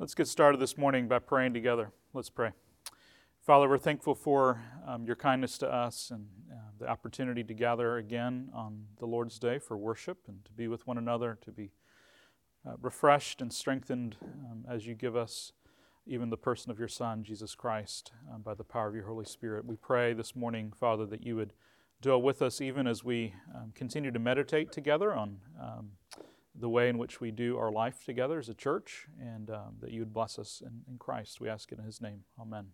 Let's get started this morning by praying together. Let's pray. Father, we're thankful for um, your kindness to us and uh, the opportunity to gather again on the Lord's Day for worship and to be with one another, to be uh, refreshed and strengthened um, as you give us even the person of your Son, Jesus Christ, um, by the power of your Holy Spirit. We pray this morning, Father, that you would dwell with us even as we um, continue to meditate together on um, the way in which we do our life together as a church, and um, that you would bless us in, in, Christ. We ask it in His name. Amen.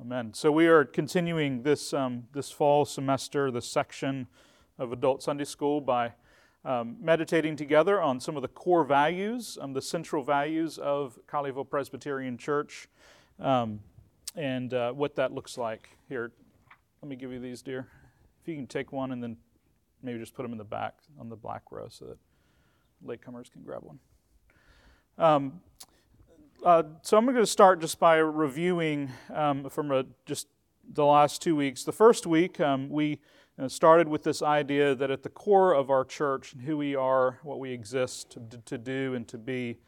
Amen. So we are continuing this um, this fall semester, this section of Adult Sunday School by um, meditating together on some of the core values, um, the central values of Colleyville Presbyterian Church, um, and uh, what that looks like. Here, let me give you these, dear. If you can take one and then maybe just put them in the back on the black row so that latecomers can grab one. Um, uh, so I'm going to start just by reviewing um, from a, just the last two weeks. The first week, um, we uh, started with this idea that at the core of our church, who we are, what we exist to, do and to be,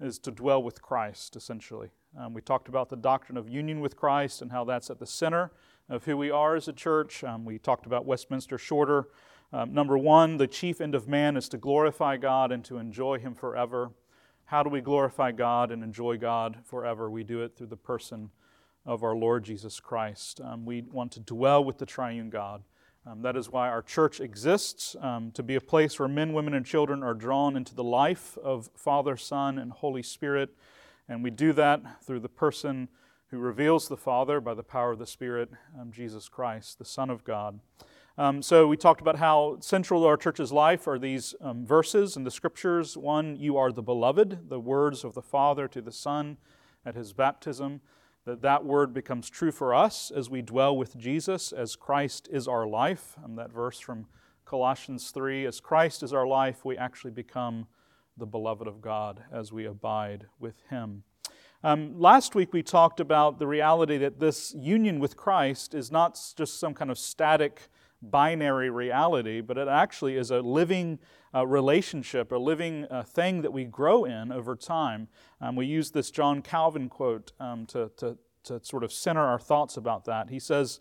is to dwell with Christ, essentially. Um, we talked about the doctrine of union with Christ and how that's at the center of who we are as a church. Um, we talked about Westminster Shorter um, number one, the chief end of man is to glorify God and to enjoy Him forever. How do we glorify God and enjoy God forever? We do it through the person of our Lord Jesus Christ. Um, we want to dwell with the triune God. Um, that is why our church exists um, to be a place where men, women, and children are drawn into the life of Father, Son, and Holy Spirit. And we do that through the person who reveals the Father by the power of the Spirit, um, Jesus Christ, the Son of God. Um, so we talked about how central to our church's life are these um, verses in the scriptures. One, you are the beloved, the words of the Father to the Son at his baptism. That that word becomes true for us as we dwell with Jesus, as Christ is our life. And that verse from Colossians 3 as Christ is our life, we actually become the beloved of God as we abide with him. Um, last week we talked about the reality that this union with Christ is not just some kind of static binary reality, but it actually is a living uh, relationship, a living uh, thing that we grow in over time. Um, we use this John Calvin quote um, to, to, to sort of center our thoughts about that. He says,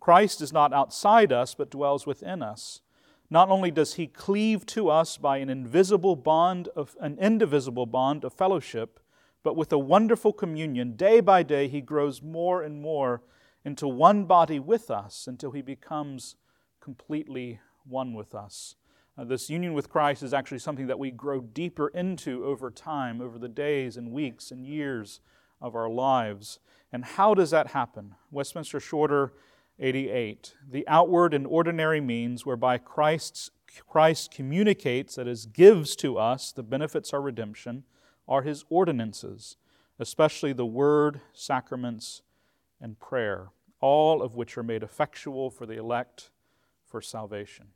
Christ is not outside us, but dwells within us. Not only does he cleave to us by an invisible bond of an indivisible bond of fellowship, but with a wonderful communion, day by day he grows more and more into one body with us until he becomes completely one with us. Uh, this union with Christ is actually something that we grow deeper into over time, over the days and weeks and years of our lives. And how does that happen? Westminster Shorter 88. The outward and ordinary means whereby Christ's, Christ communicates, that is, gives to us the benefits of redemption, are his ordinances, especially the word, sacraments, and prayer, all of which are made effectual for the elect for salvation.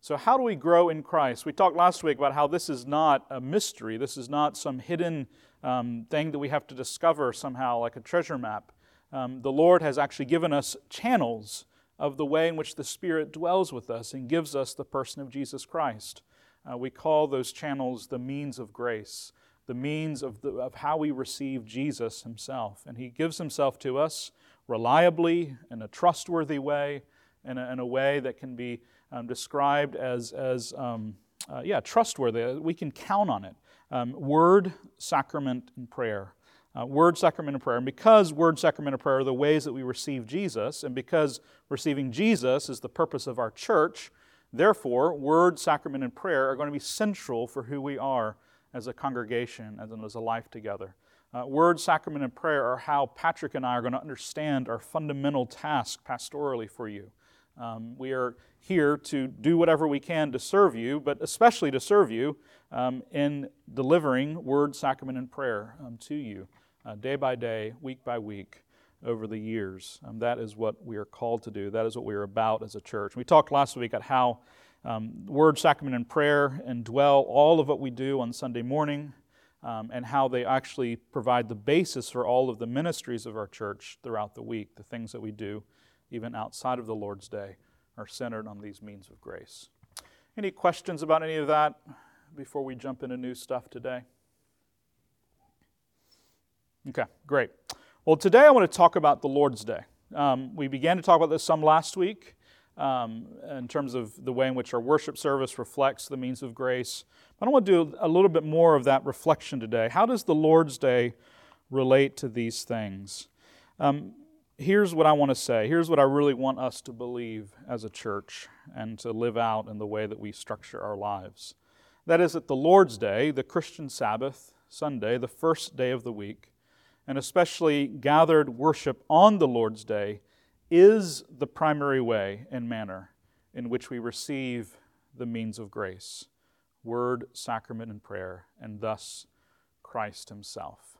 So, how do we grow in Christ? We talked last week about how this is not a mystery. This is not some hidden um, thing that we have to discover somehow, like a treasure map. Um, the Lord has actually given us channels of the way in which the Spirit dwells with us and gives us the person of Jesus Christ. Uh, we call those channels the means of grace, the means of, the, of how we receive Jesus Himself. And He gives Himself to us reliably, in a trustworthy way, in a, in a way that can be um, described as, as um, uh, yeah, trustworthy. We can count on it. Um, word, sacrament, and prayer. Uh, word, sacrament, and prayer. And because word, sacrament, and prayer are the ways that we receive Jesus, and because receiving Jesus is the purpose of our church, therefore, word, sacrament, and prayer are going to be central for who we are as a congregation and as a life together. Uh, word, sacrament, and prayer are how Patrick and I are going to understand our fundamental task pastorally for you. Um, we are here to do whatever we can to serve you, but especially to serve you um, in delivering word, sacrament, and prayer um, to you uh, day by day, week by week, over the years. Um, that is what we are called to do. That is what we are about as a church. We talked last week about how um, word, sacrament, and prayer indwell all of what we do on Sunday morning. Um, and how they actually provide the basis for all of the ministries of our church throughout the week, the things that we do even outside of the Lord's Day, are centered on these means of grace. Any questions about any of that before we jump into new stuff today? Okay, great. Well, today I want to talk about the Lord's Day. Um, we began to talk about this some last week um, in terms of the way in which our worship service reflects the means of grace. But I want to do a little bit more of that reflection today. How does the Lord's Day relate to these things? Um, here's what I want to say. Here's what I really want us to believe as a church and to live out in the way that we structure our lives. That is, that the Lord's Day, the Christian Sabbath, Sunday, the first day of the week, and especially gathered worship on the Lord's Day, is the primary way and manner in which we receive the means of grace word, sacrament, and prayer, and thus Christ Himself.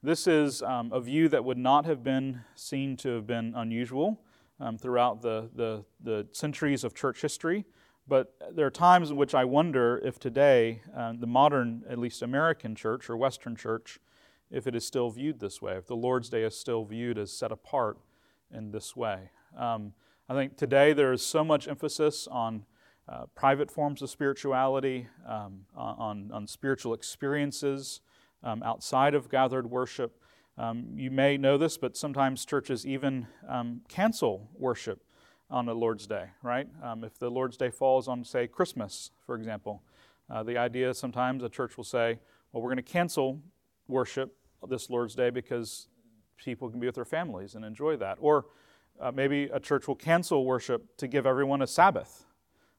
This is um, a view that would not have been seen to have been unusual um, throughout the, the, the, centuries of church history. But there are times in which I wonder if today, uh, the modern, at least American church or Western church, if it is still viewed this way, if the Lord's Day is still viewed as set apart in this way. Um, I think today there is so much emphasis on uh, private forms of spirituality, um, on, on spiritual experiences, um, outside of gathered worship. Um, you may know this, but sometimes churches even um, cancel worship on the Lord's Day, right? Um, if the Lord's Day falls on, say, Christmas, for example, uh, the idea sometimes a church will say, well, we're going to cancel worship this Lord's Day because people can be with their families and enjoy that. Or uh, maybe a church will cancel worship to give everyone a Sabbath,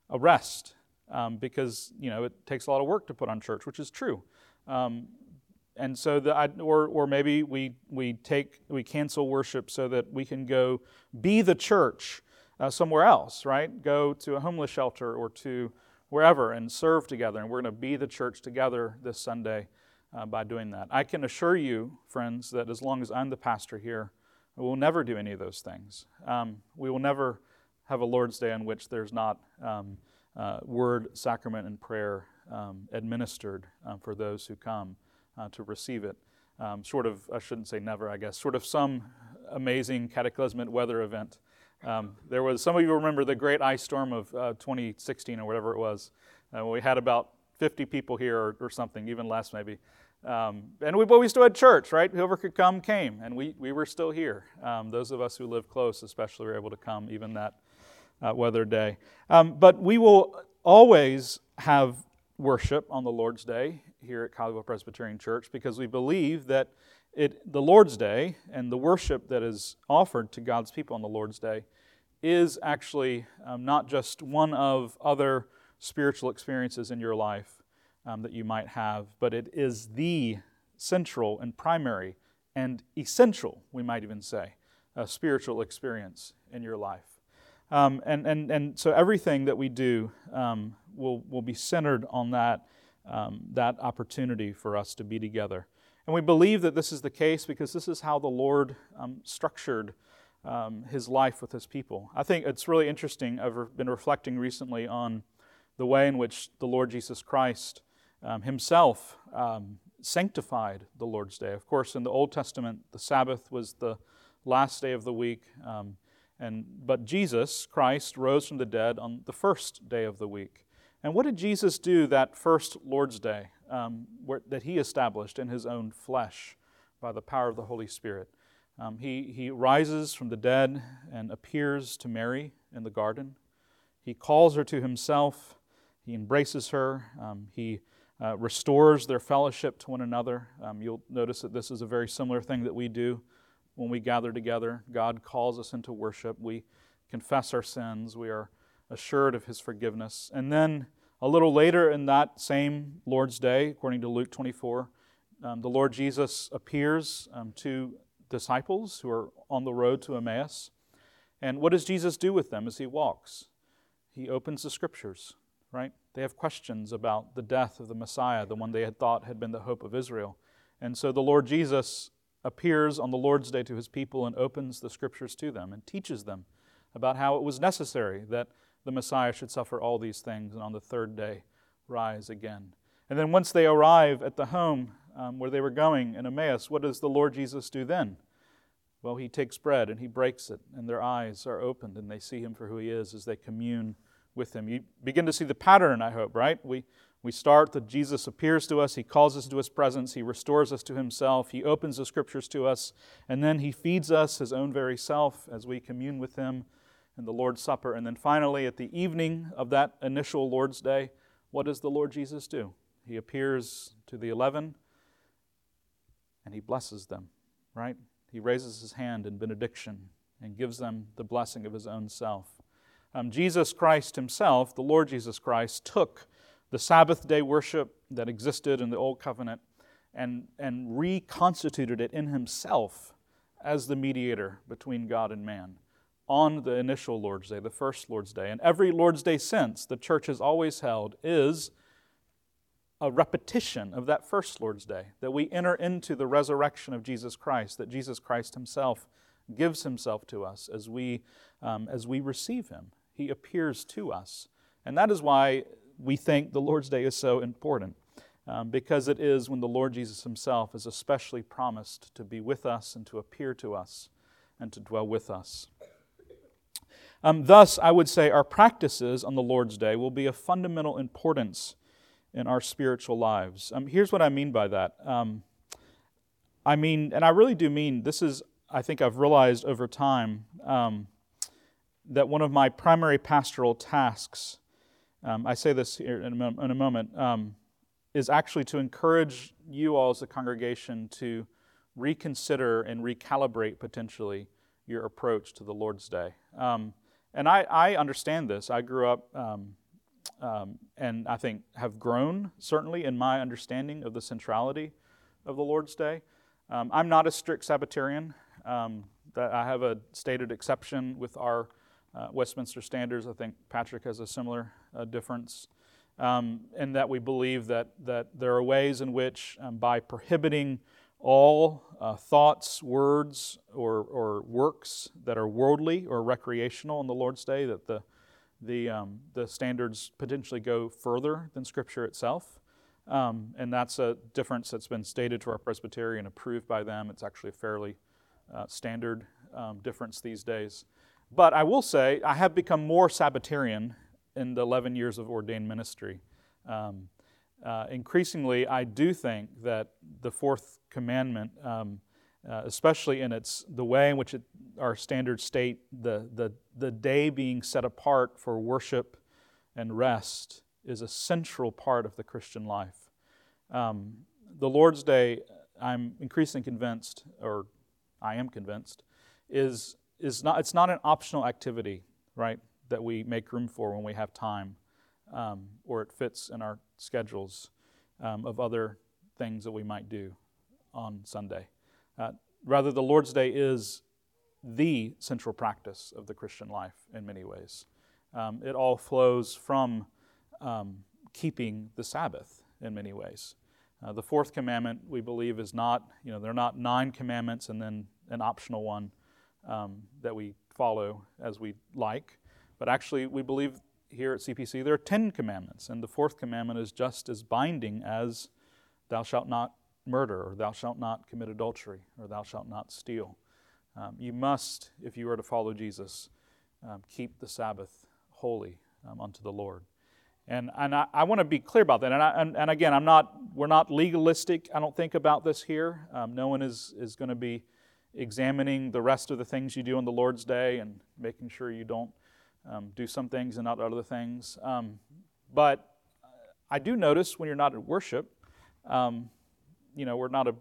a rest, um, because you know it takes a lot of work to put on church, which is true. Um, and so the or or maybe we we take we cancel worship so that we can go be the church uh, somewhere else, right? Go to a homeless shelter or to wherever and serve together, and we're going to be the church together this Sunday uh, by doing that. I can assure you, friends, that as long as I'm the pastor here, we will never do any of those things. Um, we will never have a Lord's Day in which there's not um, uh, word, sacrament, and prayer um, administered um, for those who come uh, to receive it. Um, sort of, I shouldn't say never, I guess, sort of some amazing cataclysmic weather event. Um, there was, some of you remember the great ice storm of uh, 2016 or whatever it was. Uh, we had about 50 people here or, or something, even less maybe. Um, and we, but we still had church, right? Whoever could come came, and we, we were still here. Um, those of us who live close, especially, were able to come even that uh, weather day. Um, but we will always have worship on the Lord's Day here at Colleyville Presbyterian Church because we believe that it, the Lord's Day and the worship that is offered to God's people on the Lord's Day is actually um, not just one of other spiritual experiences in your life um, that you might have, but it is the central and primary and essential, we might even say, spiritual experience in your life. Um, and, and, and so everything that we do um, will, will be centered on that um, that opportunity for us to be together. And we believe that this is the case because this is how the Lord um, structured um, his life with his people. I think it's really interesting. I've been reflecting recently on the way in which the Lord Jesus Christ um, himself sanctified the Lord's Day. Of course, in the Old Testament, the Sabbath was the last day of the week. Um, and, but Jesus, Christ, rose from the dead on the first day of the week. And what did Jesus do that first Lord's Day um, where, that he established in his own flesh by the power of the Holy Spirit? Um, he, he rises from the dead and appears to Mary in the garden. He calls her to himself. He embraces her. Um, he uh, restores their fellowship to one another. Um, you'll notice that this is a very similar thing that we do when we gather together. God calls us into worship. We confess our sins. We are assured of his forgiveness. And then a little later in that same Lord's Day, according to Luke 24, um, the Lord Jesus appears um, to disciples who are on the road to Emmaus. And what does Jesus do with them as he walks? He opens the scriptures, right? They have questions about the death of the Messiah, the one they had thought had been the hope of Israel. And so the Lord Jesus appears on the Lord's Day to his people and opens the scriptures to them and teaches them about how it was necessary that the Messiah should suffer all these things and on the third day rise again. And then once they arrive at the home um, where they were going in Emmaus, what does the Lord Jesus do then? Well, he takes bread and he breaks it, and their eyes are opened and they see him for who he is as they commune with him. You begin to see the pattern, I hope, right? We, We start that Jesus appears to us, He calls us to His presence, He restores us to Himself, He opens the Scriptures to us, and then He feeds us His own very self as we commune with Him in the Lord's Supper. And then finally, at the evening of that initial Lord's Day, what does the Lord Jesus do? He appears to the eleven and He blesses them, right? He raises His hand in benediction and gives them the blessing of His own self. Um, Jesus Christ Himself, the Lord Jesus Christ, took the Sabbath day worship that existed in the Old Covenant and, and reconstituted it in himself as the mediator between God and man on the initial Lord's Day, the first Lord's Day. And every Lord's Day since, the church has always held, is a repetition of that first Lord's Day, that we enter into the resurrection of Jesus Christ, that Jesus Christ himself gives himself to us as we, um, as we receive him. He appears to us. And that is why we think the Lord's Day is so important um, because it is when the Lord Jesus Himself is especially promised to be with us and to appear to us and to dwell with us. Um, thus, I would say our practices on the Lord's Day will be of fundamental importance in our spiritual lives. Um, here's what I mean by that. Um, I mean, and I really do mean this is, I think I've realized over time um, that one of my primary pastoral tasks um, I say this here in a, in a moment, um, is actually to encourage you all as a congregation to reconsider and recalibrate potentially your approach to the Lord's Day. Um, and I, I, understand this. I grew up um, um, and I think have grown certainly in my understanding of the centrality of the Lord's Day. Um, I'm not a strict Sabbatarian. that I have a stated exception with our uh, Westminster Standards. I think Patrick has a similar uh, difference. Um, in that we believe that, that there are ways in which, um, by prohibiting all uh, thoughts, words, or, or works that are worldly or recreational on the Lord's Day, that the, the, um, the standards potentially go further than Scripture itself. Um, and that's a difference that's been stated to our Presbytery, approved by them. It's actually a fairly uh, standard um, difference these days. But I will say, I have become more Sabbatarian in the 11 years of ordained ministry. Um, uh, increasingly, I do think that the fourth commandment, um, uh, especially in its the way in which it, our standards state the, the, the day being set apart for worship and rest, is a central part of the Christian life. Um, the Lord's Day, I'm increasingly convinced, or I am convinced, is is not, it's not an optional activity, right, that we make room for when we have time um, or it fits in our schedules um, of other things that we might do on Sunday. Uh, rather, the Lord's Day is the central practice of the Christian life in many ways. Um, it all flows from um, keeping the Sabbath in many ways. Uh, the fourth commandment, we believe, is not, you know, they're not nine commandments and then an optional one um, that we follow as we like. But actually, we believe here at CPC there are 10 commandments, and the fourth commandment is just as binding as thou shalt not murder, or thou shalt not commit adultery, or thou shalt not steal. Um, you must, if you are to follow Jesus, um, keep the Sabbath holy um, unto the Lord. And, and I, I want to be clear about that. And, I, and, and, again, I'm not, we're not legalistic, I don't think, about this here. Um, no one is, is going to be examining the rest of the things you do on the Lord's Day and making sure you don't um, do some things and not other things. Um, but I do notice when you're not at worship, um, you know, we're not a,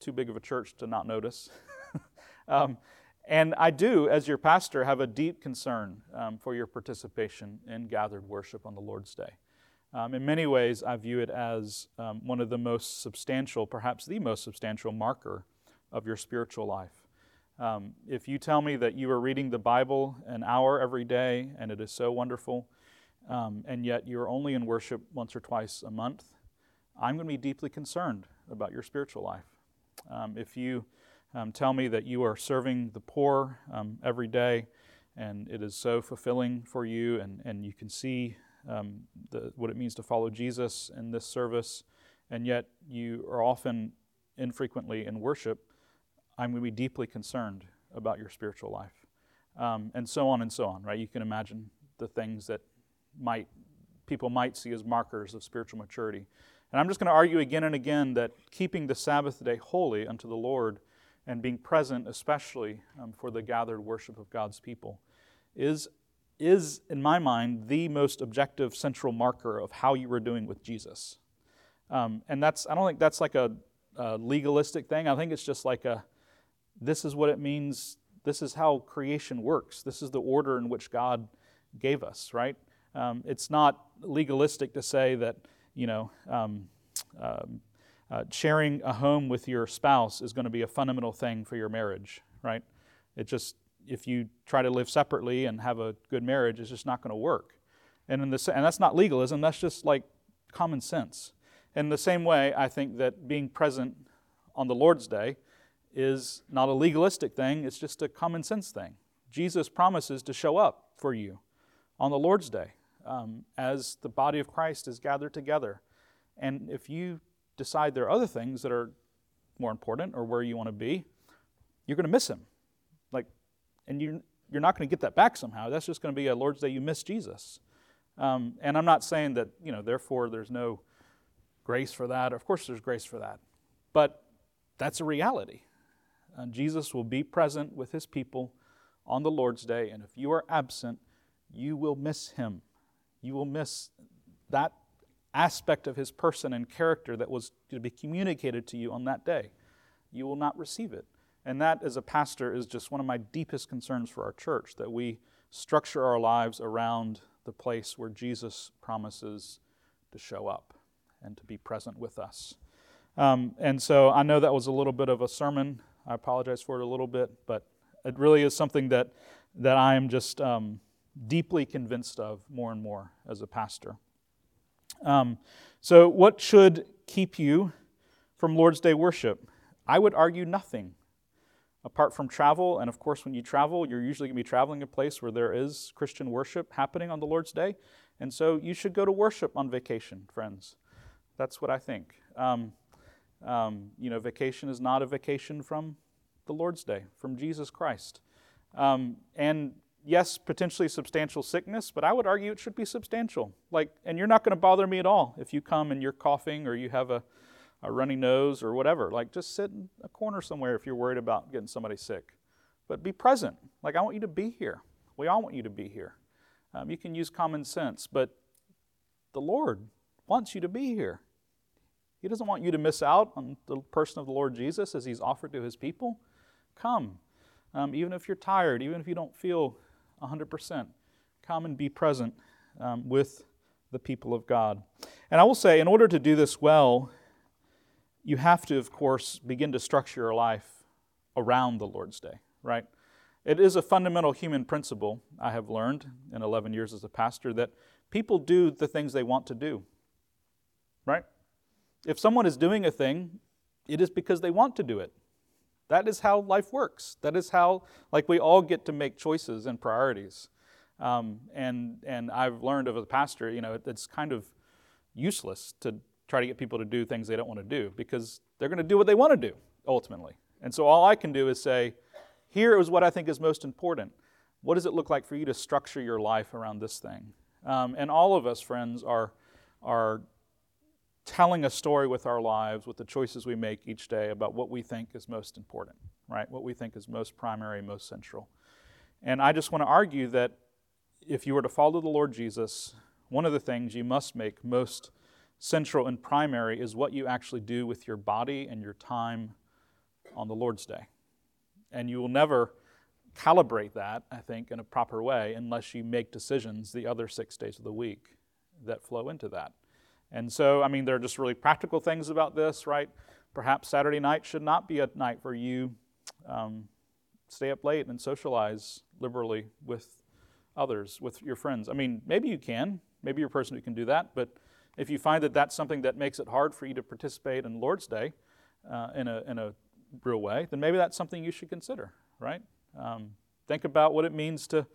too big of a church to not notice. Um, and I do, as your pastor, have a deep concern um, for your participation in gathered worship on the Lord's Day. Um, in many ways, I view it as one of the most substantial, perhaps the most substantial marker of your spiritual life. Um, if you tell me that you are reading the Bible an hour every day and it is so wonderful, um, and yet you're only in worship once or twice a month, I'm going to be deeply concerned about your spiritual life. Um, if you um, tell me that you are serving the poor um, every day and it is so fulfilling for you, and, and you can see um, the, what it means to follow Jesus in this service, and yet you are often infrequently in worship, I'm going to be deeply concerned about your spiritual life. Um, and so on and so on, right? You can imagine the things that might people might see as markers of spiritual maturity. And I'm just going to argue again and again that keeping the Sabbath day holy unto the Lord and being present, especially um, for the gathered worship of God's people, is, is, in my mind, the most objective central marker of how you were doing with Jesus. Um, and that's, I don't think that's like a, a legalistic thing. I think it's just like a, this is what it means, this is how creation works, this is the order in which God gave us, right? Um, it's not legalistic to say that, you know, um, um, uh, sharing a home with your spouse is going to be a fundamental thing for your marriage, right? It just, if you try to live separately and have a good marriage, it's just not going to work. And, in the, and that's not legalism, that's just like common sense. In the same way, I think that being present on the Lord's Day is not a legalistic thing, it's just a common sense thing. Jesus promises to show up for you on the Lord's Day um, as the body of Christ is gathered together. And if you decide there are other things that are more important or where you want to be, you're going to miss him. Like, and you, you're not going to get that back somehow. That's just going to be a Lord's Day you miss Jesus. Um, and I'm not saying that, you know, therefore there's no grace for that. Of course there's grace for that. But that's a reality. Uh, Jesus will be present with his people on the Lord's Day, and if you are absent, you will miss him. You will miss that aspect of his person and character that was to be communicated to you on that day. You will not receive it. And that, as a pastor, is just one of my deepest concerns for our church that we structure our lives around the place where Jesus promises to show up and to be present with us. Um, and so I know that was a little bit of a sermon. I apologize for it a little bit, but it really is something that, that I am just um, deeply convinced of more and more as a pastor. Um, so, what should keep you from Lord's Day worship? I would argue nothing apart from travel. And of course, when you travel, you're usually going to be traveling a place where there is Christian worship happening on the Lord's Day. And so you should go to worship on vacation, friends. That's what I think. Um, um, you know, vacation is not a vacation from the Lord's Day, from Jesus Christ. Um, and yes, potentially substantial sickness, but I would argue it should be substantial. Like, and you're not going to bother me at all if you come and you're coughing or you have a, a runny nose or whatever. Like, just sit in a corner somewhere if you're worried about getting somebody sick. But be present. Like, I want you to be here. We all want you to be here. Um, you can use common sense, but the Lord wants you to be here. He doesn't want you to miss out on the person of the Lord Jesus as He's offered to His people. Come. Um, even if you're tired, even if you don't feel 100%. Come and be present um, with the people of God. And I will say, in order to do this well, you have to, of course, begin to structure your life around the Lord's Day, right? It is a fundamental human principle, I have learned in 11 years as a pastor, that people do the things they want to do, right? If someone is doing a thing, it is because they want to do it. That is how life works. That is how, like, we all get to make choices and priorities. Um, and and I've learned as a pastor, you know, it, it's kind of useless to try to get people to do things they don't want to do because they're going to do what they want to do ultimately. And so all I can do is say, here is what I think is most important. What does it look like for you to structure your life around this thing? Um, and all of us, friends, are are telling a story with our lives, with the choices we make each day about what we think is most important, right? What we think is most primary, most central. And I just want to argue that if you were to follow the Lord Jesus, one of the things you must make most central and primary is what you actually do with your body and your time on the Lord's Day. And you will never calibrate that, I think, in a proper way unless you make decisions the other six days of the week that flow into that. And so, I mean, there are just really practical things about this, right? Perhaps Saturday night should not be a night where you um, stay up late and socialize liberally with others, with your friends. I mean, maybe you can. Maybe you're a person who can do that. But if you find that that's something that makes it hard for you to participate in Lord's Day uh, in, a, in a real way, then maybe that's something you should consider, right? Um, think about what it means to,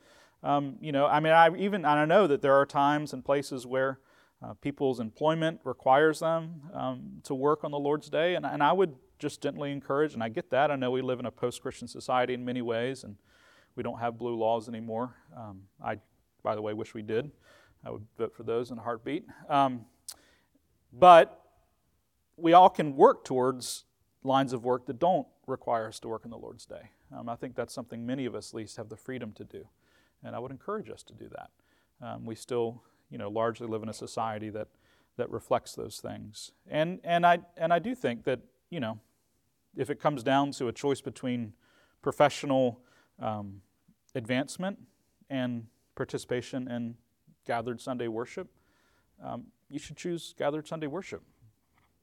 um, you know, I mean, I even, I know that there are times and places where uh, people's employment requires them um, to work on the Lord's Day, and, and I would just gently encourage, and I get that. I know we live in a post Christian society in many ways, and we don't have blue laws anymore. Um, I, by the way, wish we did. I would vote for those in a heartbeat. Um, but we all can work towards lines of work that don't require us to work on the Lord's day. Um, I think that's something many of us, at least, have the freedom to do. And I would encourage us to do that. Um, we still, you know, largely live in a society that, that reflects those things. And, and, I, and I do think that, you know, if it comes down to a choice between professional um, advancement and participation in gathered Sunday worship, um, you should choose gathered Sunday worship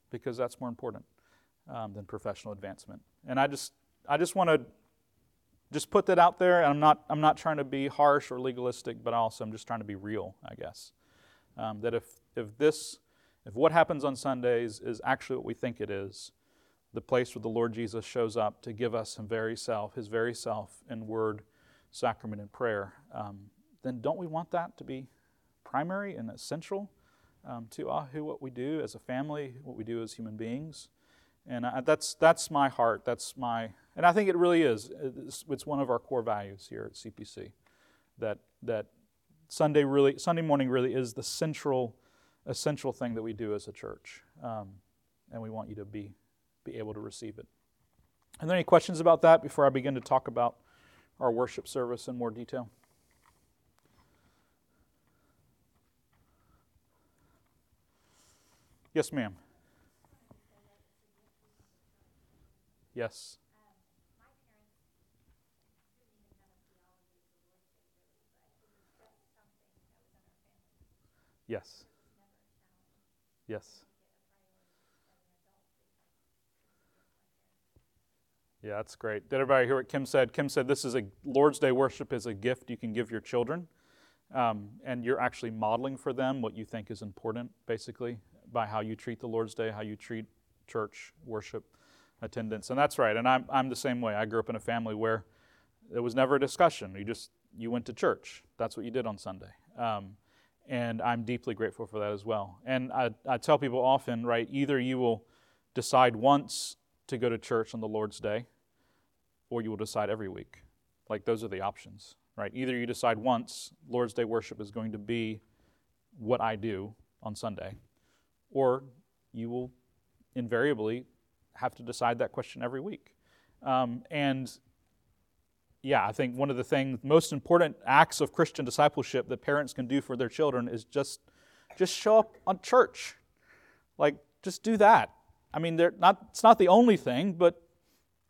because that's more important um, than professional advancement. And I just, I just want to just put that out there. I'm not, I'm not trying to be harsh or legalistic, but also I'm just trying to be real, I guess. Um, that if, if this, if what happens on Sundays is actually what we think it is, the place where the Lord Jesus shows up to give us His very self, His very self in word, sacrament, and prayer, um, then don't we want that to be primary and essential um, to who what we do as a family, what we do as human beings? And I, that's that's my heart. That's my, and I think it really is. It's, it's one of our core values here at CPC, that that Sunday really Sunday morning really is the central, essential thing that we do as a church, um, and we want you to be be able to receive it. Are there any questions about that before I begin to talk about our worship service in more detail? Yes, ma'am. Yes. Yes. Yes. Yeah, that's great. Did everybody hear what Kim said? Kim said this is a Lord's Day worship is a gift you can give your children, um, and you're actually modeling for them what you think is important, basically, by how you treat the Lord's Day, how you treat church worship attendance, and that's right. And I'm I'm the same way. I grew up in a family where there was never a discussion. You just you went to church. That's what you did on Sunday. Um, and I'm deeply grateful for that as well. And I, I tell people often, right? Either you will decide once to go to church on the Lord's Day, or you will decide every week. Like those are the options, right? Either you decide once Lord's Day worship is going to be what I do on Sunday, or you will invariably have to decide that question every week. Um, and yeah, I think one of the things, most important acts of Christian discipleship that parents can do for their children is just, just show up on church. Like, just do that. I mean, they're not, it's not the only thing, but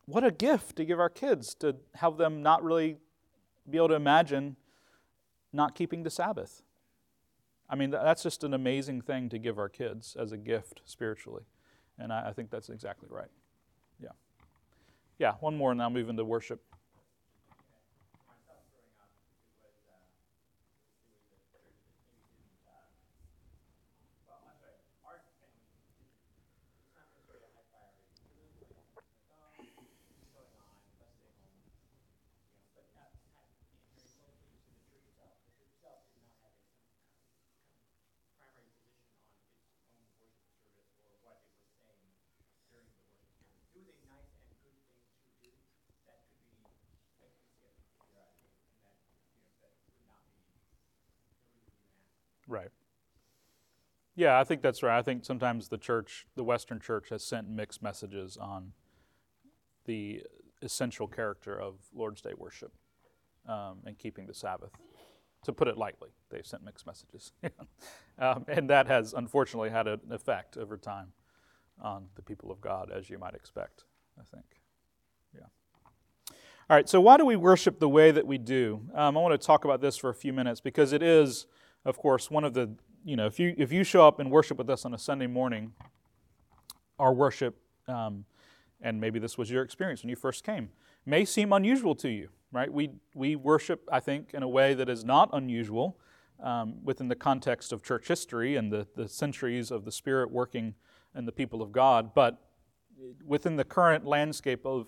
what a gift to give our kids to have them not really be able to imagine not keeping the Sabbath. I mean, that's just an amazing thing to give our kids as a gift spiritually. And I, I think that's exactly right. Yeah. Yeah, one more, and I'll move into worship. Right. Yeah, I think that's right. I think sometimes the church, the Western church, has sent mixed messages on the essential character of Lord's Day worship um, and keeping the Sabbath. To put it lightly, they've sent mixed messages. um, and that has unfortunately had an effect over time on the people of God, as you might expect, I think. Yeah. All right, so why do we worship the way that we do? Um, I want to talk about this for a few minutes because it is of course, one of the, you know, if you, if you show up and worship with us on a Sunday morning, our worship, um, and maybe this was your experience when you first came, may seem unusual to you, right? We, we worship, I think, in a way that is not unusual um, within the context of church history and the, the centuries of the Spirit working in the people of God, but within the current landscape of,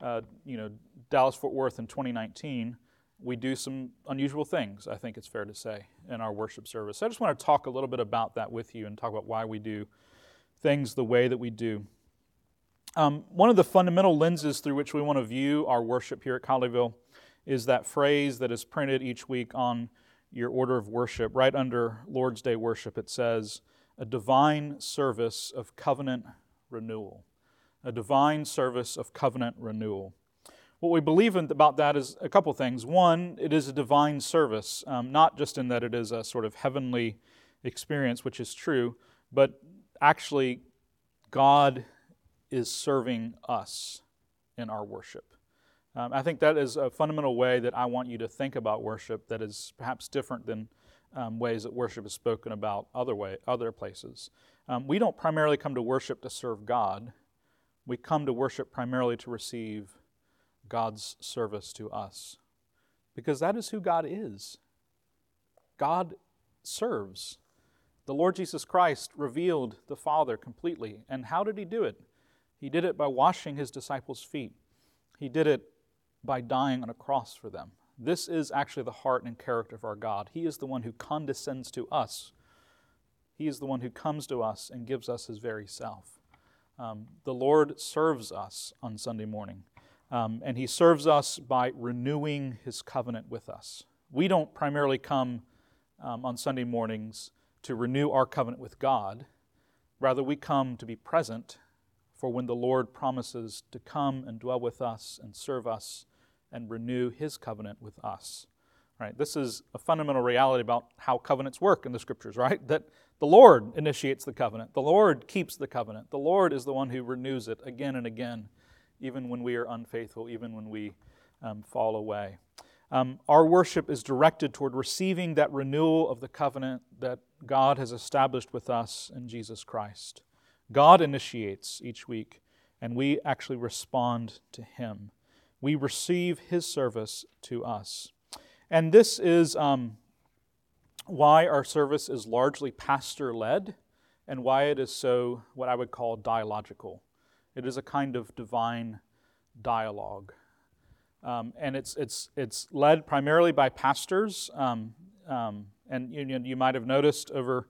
uh, you know, Dallas Fort Worth in 2019, we do some unusual things, I think it's fair to say, in our worship service. So I just want to talk a little bit about that with you and talk about why we do things the way that we do. Um, one of the fundamental lenses through which we want to view our worship here at Colleyville is that phrase that is printed each week on your order of worship, right under Lord's Day worship, it says, a divine service of covenant renewal. A divine service of covenant renewal. What we believe about that is a couple things. One, it is a divine service, um, not just in that it is a sort of heavenly experience, which is true, but actually, God is serving us in our worship. Um, I think that is a fundamental way that I want you to think about worship that is perhaps different than um, ways that worship is spoken about other way, other places. Um, we don't primarily come to worship to serve God. We come to worship primarily to receive God's service to us, because that is who God is. God serves. The Lord Jesus Christ revealed the Father completely. And how did he do it? He did it by washing his disciples' feet. He did it by dying on a cross for them. This is actually the heart and character of our God. He is the one who condescends to us. He is the one who comes to us and gives us his very self. Um, the Lord serves us on Sunday morning, um, and he serves us by renewing his covenant with us. We don't primarily come um, on Sunday mornings to renew our covenant with God. Rather, we come to be present for when the Lord promises to come and dwell with us and serve us and renew his covenant with us. Right? This is a fundamental reality about how covenants work in the scriptures, right? That the Lord initiates the covenant. The Lord keeps the covenant. The Lord is the one who renews it again and again, even when we are unfaithful, even when we um, fall away. Um, our worship is directed toward receiving that renewal of the covenant that God has established with us in Jesus Christ. God initiates each week, and we actually respond to Him we receive his service to us. And this is um, why our service is largely pastor led and why it is so, what I would call, dialogical. It is a kind of divine dialogue. Um, and it's, it's, it's led primarily by pastors. Um, um, and you, you, might have noticed over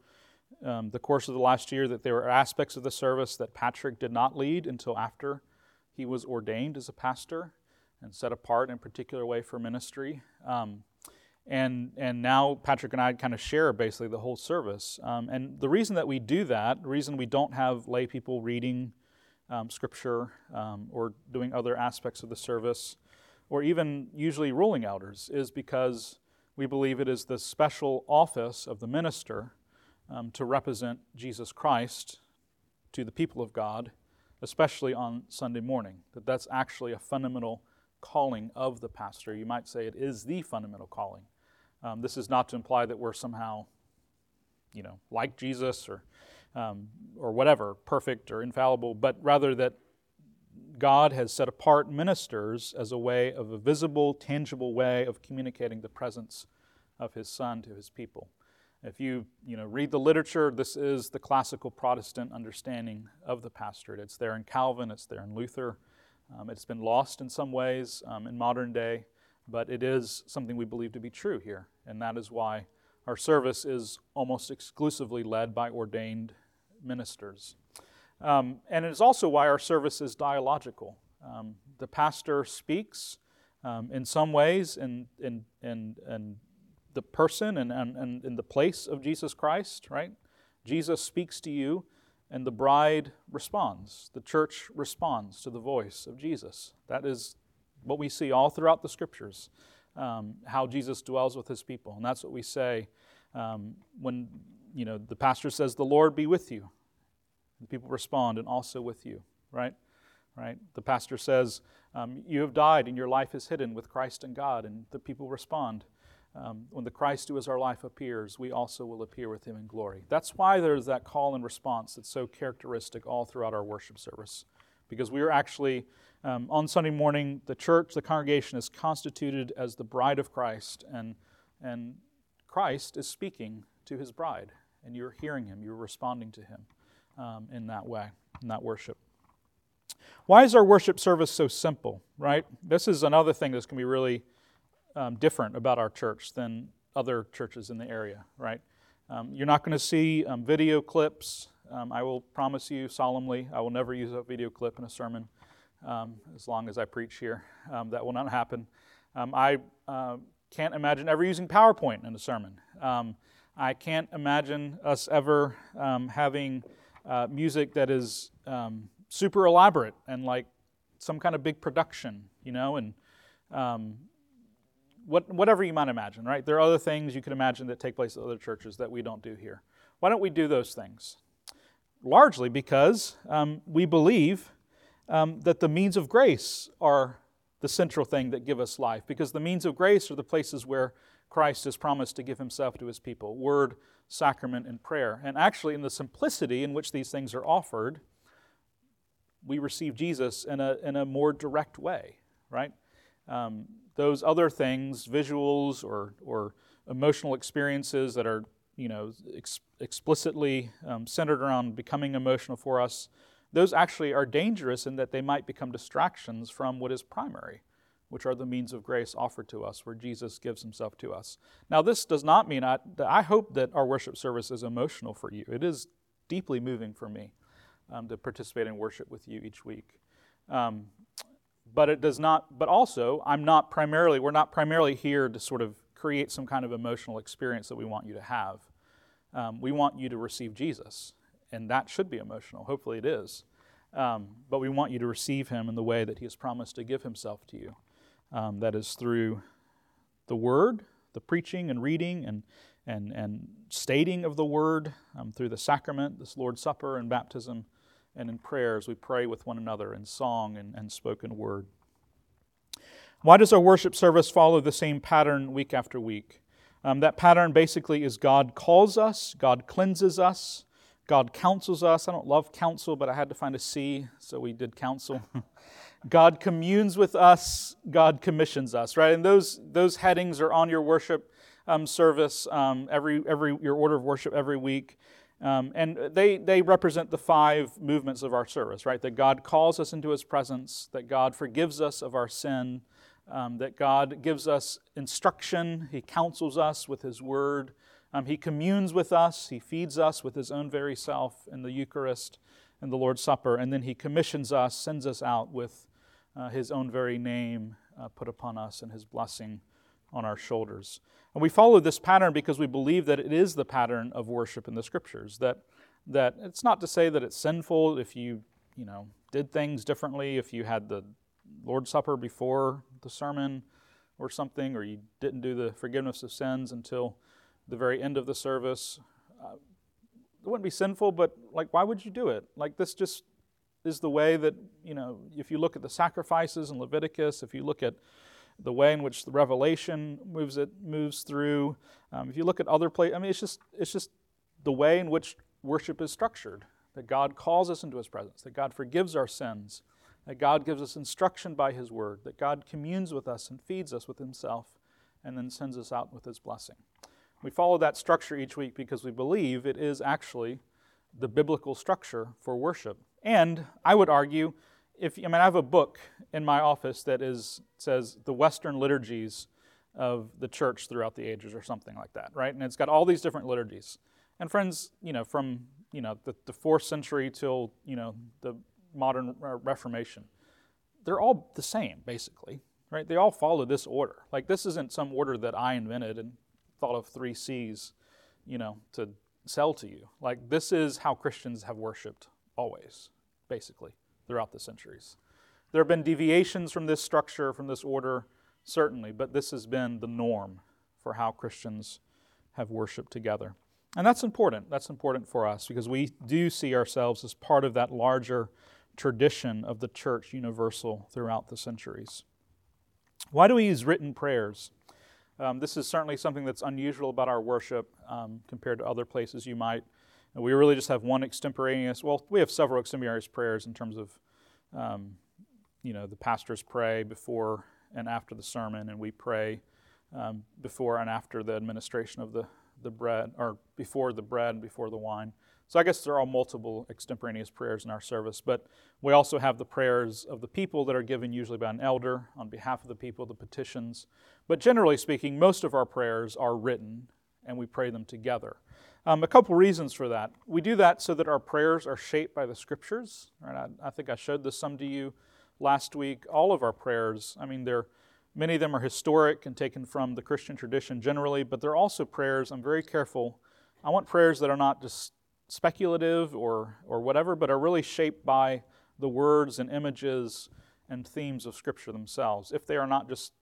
um, the course of the last year that there were aspects of the service that Patrick did not lead until after he was ordained as a pastor and set apart in a particular way for ministry. Um, and, and now Patrick and I kind of share basically the whole service. Um, and the reason that we do that, the reason we don't have lay people reading um, scripture um, or doing other aspects of the service, or even usually ruling elders, is because we believe it is the special office of the minister um, to represent Jesus Christ to the people of God, especially on Sunday morning. That that's actually a fundamental calling of the pastor. You might say it is the fundamental calling. Um, this is not to imply that we're somehow, you know, like Jesus or, um, or whatever, perfect or infallible, but rather that God has set apart ministers as a way of a visible, tangible way of communicating the presence of His Son to His people. If you, you know, read the literature, this is the classical Protestant understanding of the pastorate. It's there in Calvin, it's there in Luther. Um, it's been lost in some ways um, in modern day, but it is something we believe to be true here, and that is why our service is almost exclusively led by ordained ministers. Um, and it is also why our service is dialogical. Um, the pastor speaks um, in some ways in, in, in, in the person and, and, and in the place of Jesus Christ, right? Jesus speaks to you and the bride responds. The church responds to the voice of Jesus. That is what we see all throughout the scriptures, um, how Jesus dwells with his people. And that's what we say um, when you know the pastor says, The Lord be with you. The people respond, and also with you, right? Right? The pastor says, um, You have died, and your life is hidden with Christ and God. And the people respond, um, when the Christ who is our life appears, we also will appear with him in glory. That's why there's that call and response that's so characteristic all throughout our worship service. Because we are actually, um, on Sunday morning, the church, the congregation is constituted as the bride of Christ, and, and Christ is speaking to his bride, and you're hearing him, you're responding to him um, in that way, in that worship. Why is our worship service so simple, right? This is another thing that's going to be really um, different about our church than other churches in the area, right? Um, you're not going to see um, video clips. Um, I will promise you solemnly, I will never use a video clip in a sermon um, as long as I preach here. Um, that will not happen. I uh, can't imagine ever using PowerPoint in a sermon. Um, I can't imagine us ever um, having uh, music that is um, super elaborate and like some kind of big production, you know, and um, what, whatever you might imagine, right? There are other things you can imagine that take place at other churches that we don't do here. Why don't we do those things? Largely because um, we believe um, that the means of grace are the central thing that give us life, because the means of grace are the places where Christ has promised to give himself to his people word, sacrament, and prayer. And actually, in the simplicity in which these things are offered, we receive Jesus in a, in a more direct way, right? Um, those other things, visuals or, or emotional experiences that are you know, ex- explicitly um, centered around becoming emotional for us, those actually are dangerous in that they might become distractions from what is primary which are the means of grace offered to us, where Jesus gives himself to us. Now, this does not mean I, I hope that our worship service is emotional for you. It is deeply moving for me um, to participate in worship with you each week. Um, but it does not, but also, I'm not primarily, we're not primarily here to sort of create some kind of emotional experience that we want you to have. Um, we want you to receive Jesus, and that should be emotional. Hopefully, it is. Um, but we want you to receive him in the way that he has promised to give himself to you um, that is through the Word, the preaching and reading and, and, and stating of the Word, um, through the sacrament, this Lord's Supper and baptism, and in prayers. We pray with one another in song and, and spoken word. Why does our worship service follow the same pattern week after week? Um, that pattern basically is God calls us, God cleanses us, God counsels us. I don't love counsel, but I had to find a C, so we did counsel. God communes with us, God commissions us, right? And those, those headings are on your worship um, service, um, every, every, your order of worship every week. Um, and they, they represent the five movements of our service, right? That God calls us into His presence, that God forgives us of our sin, um, that God gives us instruction, He counsels us with His word, um, He communes with us, He feeds us with His own very self in the Eucharist and the Lord's Supper, and then He commissions us, sends us out with uh, his own very name uh, put upon us and his blessing on our shoulders. And we follow this pattern because we believe that it is the pattern of worship in the scriptures. That, that it's not to say that it's sinful if you, you know, did things differently, if you had the Lord's Supper before the sermon or something, or you didn't do the forgiveness of sins until the very end of the service. Uh, it wouldn't be sinful, but like, why would you do it? Like, this just is the way that, you know, if you look at the sacrifices in Leviticus, if you look at the way in which the revelation moves it moves through, um, if you look at other places, I mean, it's just it's just the way in which worship is structured. That God calls us into His presence, that God forgives our sins, that God gives us instruction by His word, that God communes with us and feeds us with Himself, and then sends us out with His blessing. We follow that structure each week because we believe it is actually the biblical structure for worship. And I would argue, if I mean, I have a book in my office that is says the Western liturgies of the church throughout the ages, or something like that, right? And it's got all these different liturgies. And friends, you know, from you know the, the fourth century till you know the modern Reformation, they're all the same basically, right? They all follow this order. Like this isn't some order that I invented and thought of three C's, you know, to sell to you. Like this is how Christians have worshipped always, basically, throughout the centuries. There have been deviations from this structure, from this order, certainly, but this has been the norm for how Christians have worshiped together. And that's important. That's important for us because we do see ourselves as part of that larger tradition of the church universal throughout the centuries. Why do we use written prayers? Um, this is certainly something that's unusual about our worship um, compared to other places you might we really just have one extemporaneous, well, we have several extemporaneous prayers in terms of, um, you know, the pastors pray before and after the sermon, and we pray um, before and after the administration of the, the bread, or before the bread and before the wine. So I guess there are multiple extemporaneous prayers in our service, but we also have the prayers of the people that are given usually by an elder on behalf of the people, the petitions. But generally speaking, most of our prayers are written and we pray them together. Um, a couple reasons for that. We do that so that our prayers are shaped by the scriptures. Right? I, I, think I showed this some to you last week. All of our prayers, I mean, they're Many of them are historic and taken from the Christian tradition generally, but they're also prayers. I'm very careful. I want prayers that are not just speculative or, or whatever, but are really shaped by the words and images and themes of Scripture themselves, if they are not just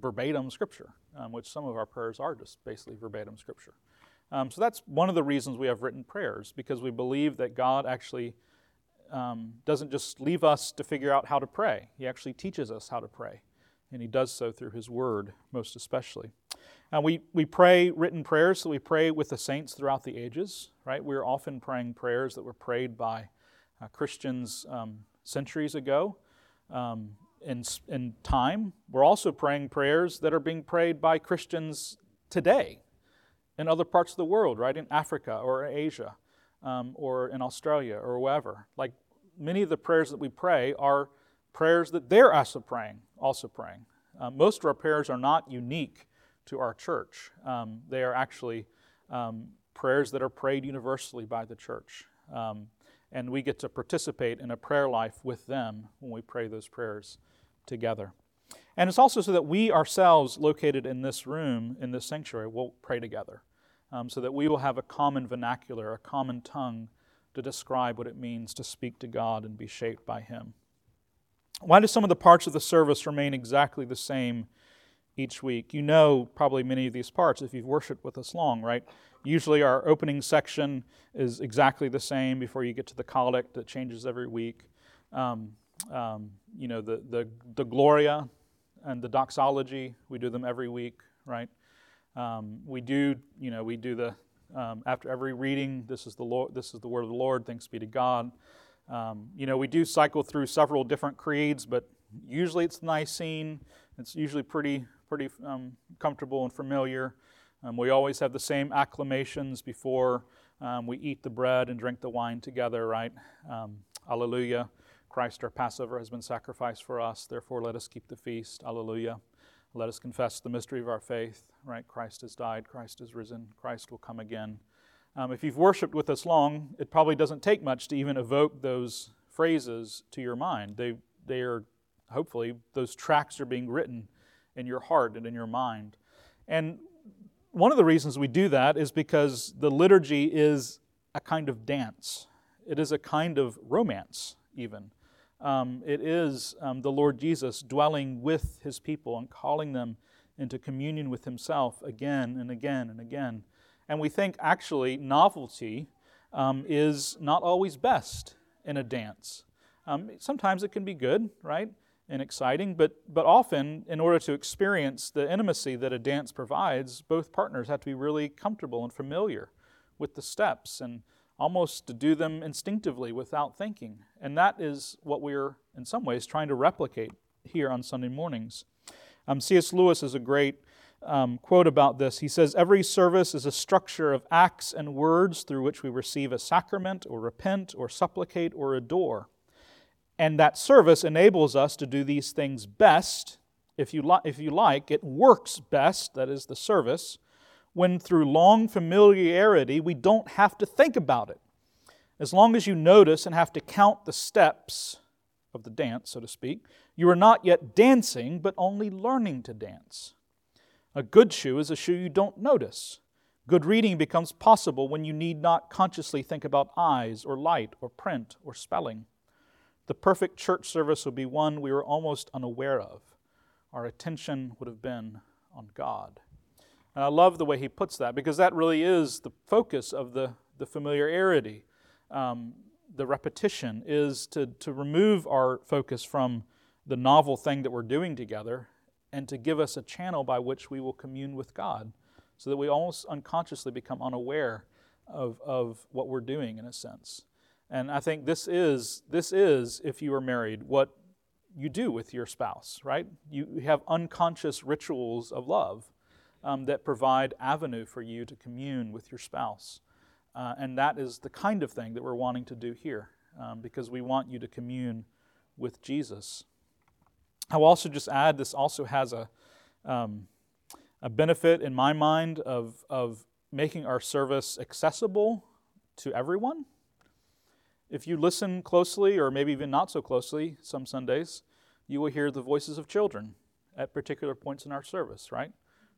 verbatim Scripture, um, which some of our prayers are just basically verbatim Scripture. Um, so that's one of the reasons we have written prayers, because we believe that God actually um, doesn't just leave us to figure out how to pray, He actually teaches us how to pray. And He does so through His Word, most especially. Uh, we, we pray written prayers, so we pray with the saints throughout the ages, right? We're often praying prayers that were prayed by uh, Christians um, centuries ago um, in, in time. We're also praying prayers that are being prayed by Christians today in other parts of the world, right? In Africa or Asia um, or in Australia or wherever. Like many of the prayers that we pray are prayers that they're also praying, also praying. Uh, most of our prayers are not unique to our church. Um, they are actually um, prayers that are prayed universally by the church. Um, and we get to participate in a prayer life with them when we pray those prayers together. And it's also so that we ourselves, located in this room, in this sanctuary, will pray together, um, so that we will have a common vernacular, a common tongue to describe what it means to speak to God and be shaped by Him. Why do some of the parts of the service remain exactly the same each week? You know probably many of these parts if you've worshiped with us long, right? Usually our opening section is exactly the same before you get to the collect that changes every week. Um, um, you know, the, the, the Gloria and the doxology, we do them every week, right? Um, we do, you know, we do the, um, after every reading, this is the Lord, this is the word of the Lord, thanks be to God. Um, you know, we do cycle through several different creeds, but usually it's Nicene. It's usually pretty, pretty um, comfortable and familiar. Um, we always have the same acclamations before um, we eat the bread and drink the wine together, right? Um, Alleluia. Christ our Passover has been sacrificed for us, therefore let us keep the feast. Alleluia. Let us confess the mystery of our faith, right? Christ has died, Christ has risen, Christ will come again. Um, if you've worshiped with us long, it probably doesn't take much to even evoke those phrases to your mind. They, they are, hopefully, those tracks are being written in your heart and in your mind. And one of the reasons we do that is because the liturgy is a kind of dance, it is a kind of romance, even. Um, it is um, the Lord Jesus dwelling with his people and calling them into communion with himself again and again and again. And we think actually novelty um, is not always best in a dance. Um, sometimes it can be good, right? And exciting, but, but often, in order to experience the intimacy that a dance provides, both partners have to be really comfortable and familiar with the steps and almost to do them instinctively without thinking. And that is what we're, in some ways, trying to replicate here on Sunday mornings. Um, C.S. Lewis has a great um, quote about this. He says, Every service is a structure of acts and words through which we receive a sacrament, or repent, or supplicate, or adore. And that service enables us to do these things best. If you, li- if you like, it works best, that is the service, when through long familiarity we don't have to think about it. As long as you notice and have to count the steps of the dance, so to speak, you are not yet dancing, but only learning to dance. A good shoe is a shoe you don't notice. Good reading becomes possible when you need not consciously think about eyes or light or print or spelling. The perfect church service would be one we were almost unaware of. Our attention would have been on God. And I love the way he puts that because that really is the focus of the, the familiarity. Um, the repetition is to, to remove our focus from the novel thing that we're doing together and to give us a channel by which we will commune with God so that we almost unconsciously become unaware of, of what we're doing in a sense. And I think this is, this is, if you are married, what you do with your spouse, right? You have unconscious rituals of love um, that provide avenue for you to commune with your spouse. Uh, and that is the kind of thing that we're wanting to do here um, because we want you to commune with Jesus. I'll also just add this also has a, um, a benefit in my mind of, of making our service accessible to everyone. If you listen closely, or maybe even not so closely, some Sundays, you will hear the voices of children at particular points in our service, right?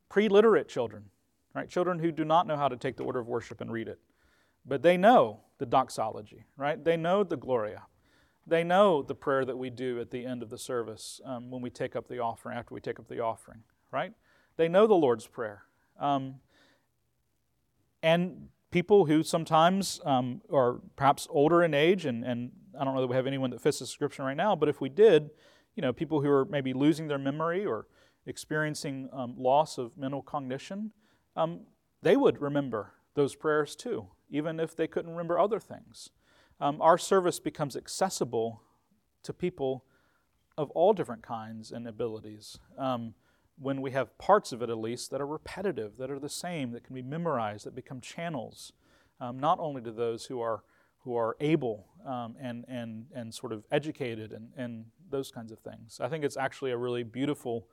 Pre literate children, right? Children who do not know how to take the order of worship and read it. But they know the doxology, right? They know the Gloria. They know the prayer that we do at the end of the service um, when we take up the offering, after we take up the offering, right? They know the Lord's Prayer. Um, and people who sometimes um, are perhaps older in age, and, and I don't know that we have anyone that fits the description right now, but if we did, you know, people who are maybe losing their memory or experiencing um, loss of mental cognition, um, they would remember those prayers too, even if they couldn't remember other things. Um, our service becomes accessible to people of all different kinds and abilities. Um, when we have parts of it at least that are repetitive, that are the same, that can be memorized, that become channels, um, not only to those who are who are able um, and and and sort of educated and and those kinds of things. I think it's actually a really beautiful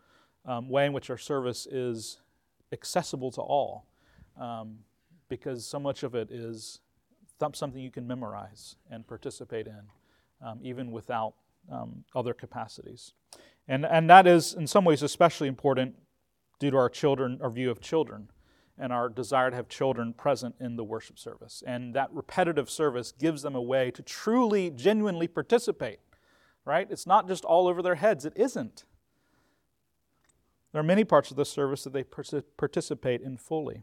um, way in which our service is accessible to all, um, because so much of it is th- something you can memorize and participate in, um, even without um, other capacities. And, and that is, in some ways, especially important due to our children, our view of children, and our desire to have children present in the worship service. And that repetitive service gives them a way to truly, genuinely participate, right? It's not just all over their heads, it isn't. There are many parts of the service that they participate in fully.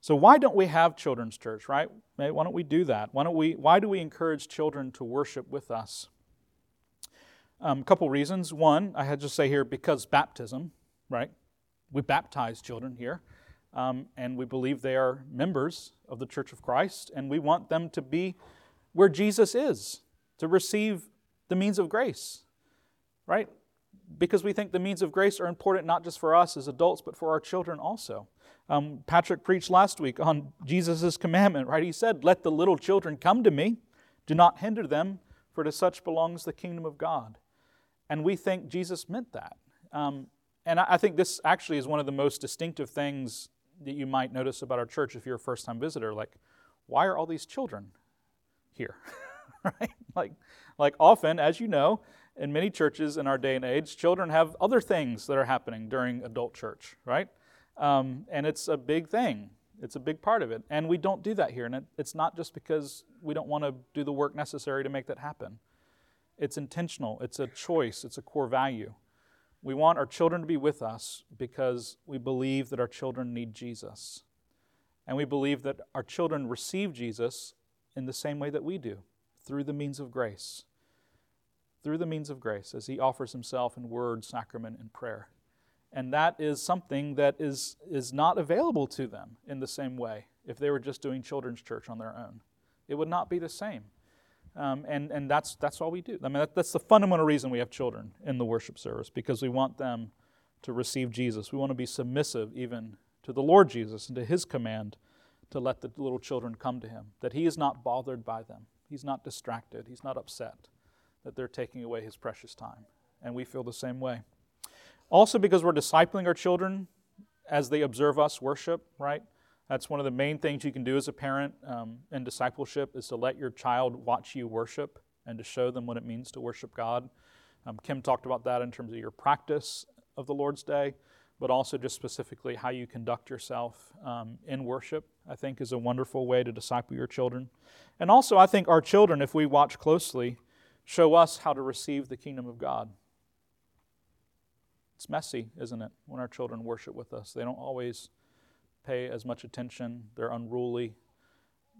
So why don't we have children's church, right? Why don't we do that? Why don't we why do we encourage children to worship with us? Um, a couple reasons. One, I had to say here because baptism, right? We baptize children here, um, and we believe they are members of the Church of Christ, and we want them to be where Jesus is, to receive the means of grace, right? Because we think the means of grace are important not just for us as adults, but for our children also. Um, Patrick preached last week on Jesus' commandment, right? He said, Let the little children come to me, do not hinder them, for to such belongs the kingdom of God. And we think Jesus meant that. Um, and I, think this actually is one of the most distinctive things that you might notice about our church if you're a first time visitor. Like, why are all these children here? right? Like, like often, as you know, in many churches in our day and age, children have other things that are happening during adult church, right? Um, and it's a big thing. It's a big part of it. And we don't do that here. And it, it's not just because we don't want to do the work necessary to make that happen. It's intentional, it's a choice, it's a core value. We want our children to be with us because we believe that our children need Jesus. And we believe that our children receive Jesus in the same way that we do, through the means of grace. Through the means of grace, as He offers Himself in word, sacrament, and prayer. And that is something that is, is not available to them in the same way if they were just doing children's church on their own. It would not be the same. Um, and and that's, that's all we do. I mean, that, that's the fundamental reason we have children in the worship service, because we want them to receive Jesus. We want to be submissive even to the Lord Jesus and to his command to let the little children come to him, that he is not bothered by them. He's not distracted. He's not upset that they're taking away his precious time. And we feel the same way. Also, because we're discipling our children as they observe us worship, right? That's one of the main things you can do as a parent um, in discipleship is to let your child watch you worship and to show them what it means to worship God. Um, Kim talked about that in terms of your practice of the Lord's Day, but also just specifically how you conduct yourself um, in worship, I think is a wonderful way to disciple your children. And also, I think our children, if we watch closely, show us how to receive the kingdom of God. It's messy, isn't it, when our children worship with us? They don't always pay as much attention. They're unruly.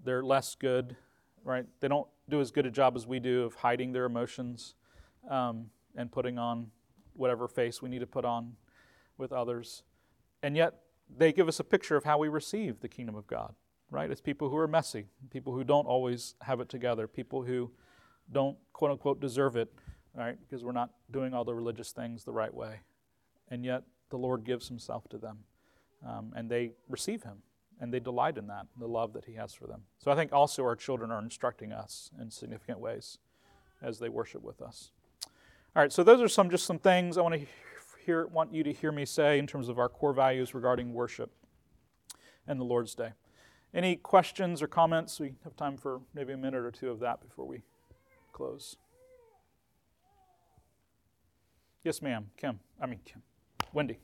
They're less good, right? They don't do as good a job as we do of hiding their emotions um, and putting on whatever face we need to put on with others. And yet, they give us a picture of how we receive the kingdom of God, right? It's people who are messy, people who don't always have it together, people who don't, quote unquote, deserve it, right? Because we're not doing all the religious things the right way. And yet, the Lord gives Himself to them um, and they receive Him and they delight in that, the love that He has for them. So I think also our children are instructing us in significant ways as they worship with us. All right, so those are some just some things I want to hear, want you to hear me say in terms of our core values regarding worship and the Lord's Day. Any questions or comments? We have time for maybe a minute or two of that before we close. Yes, ma'am. Kim. I mean, Kim. Wendy.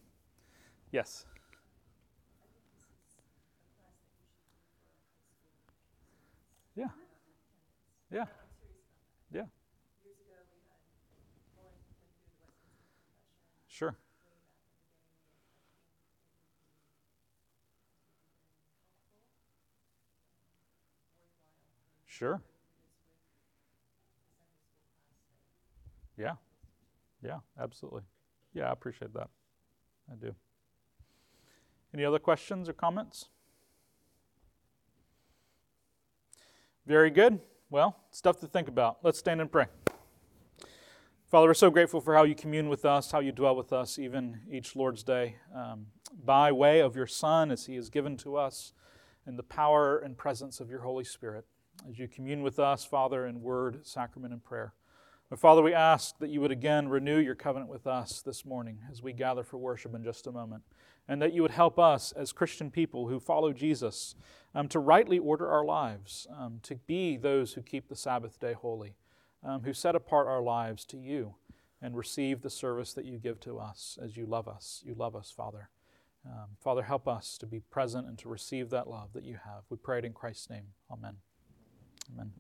Yes. Yeah. Yeah. Yeah. Sure. Sure. Yeah. Yeah, absolutely. Yeah, I appreciate that. I do. Any other questions or comments? Very good. Well, stuff to think about. Let's stand and pray. Father, we're so grateful for how you commune with us, how you dwell with us, even each Lord's Day, um, by way of your Son, as he is given to us, in the power and presence of your Holy Spirit, as you commune with us, Father, in word, sacrament, and prayer. But Father, we ask that you would again renew your covenant with us this morning as we gather for worship in just a moment, and that you would help us as Christian people who follow Jesus um, to rightly order our lives, um, to be those who keep the Sabbath day holy, um, who set apart our lives to you and receive the service that you give to us as you love us. You love us, Father. Um, Father, help us to be present and to receive that love that you have. We pray it in Christ's name. Amen. Amen.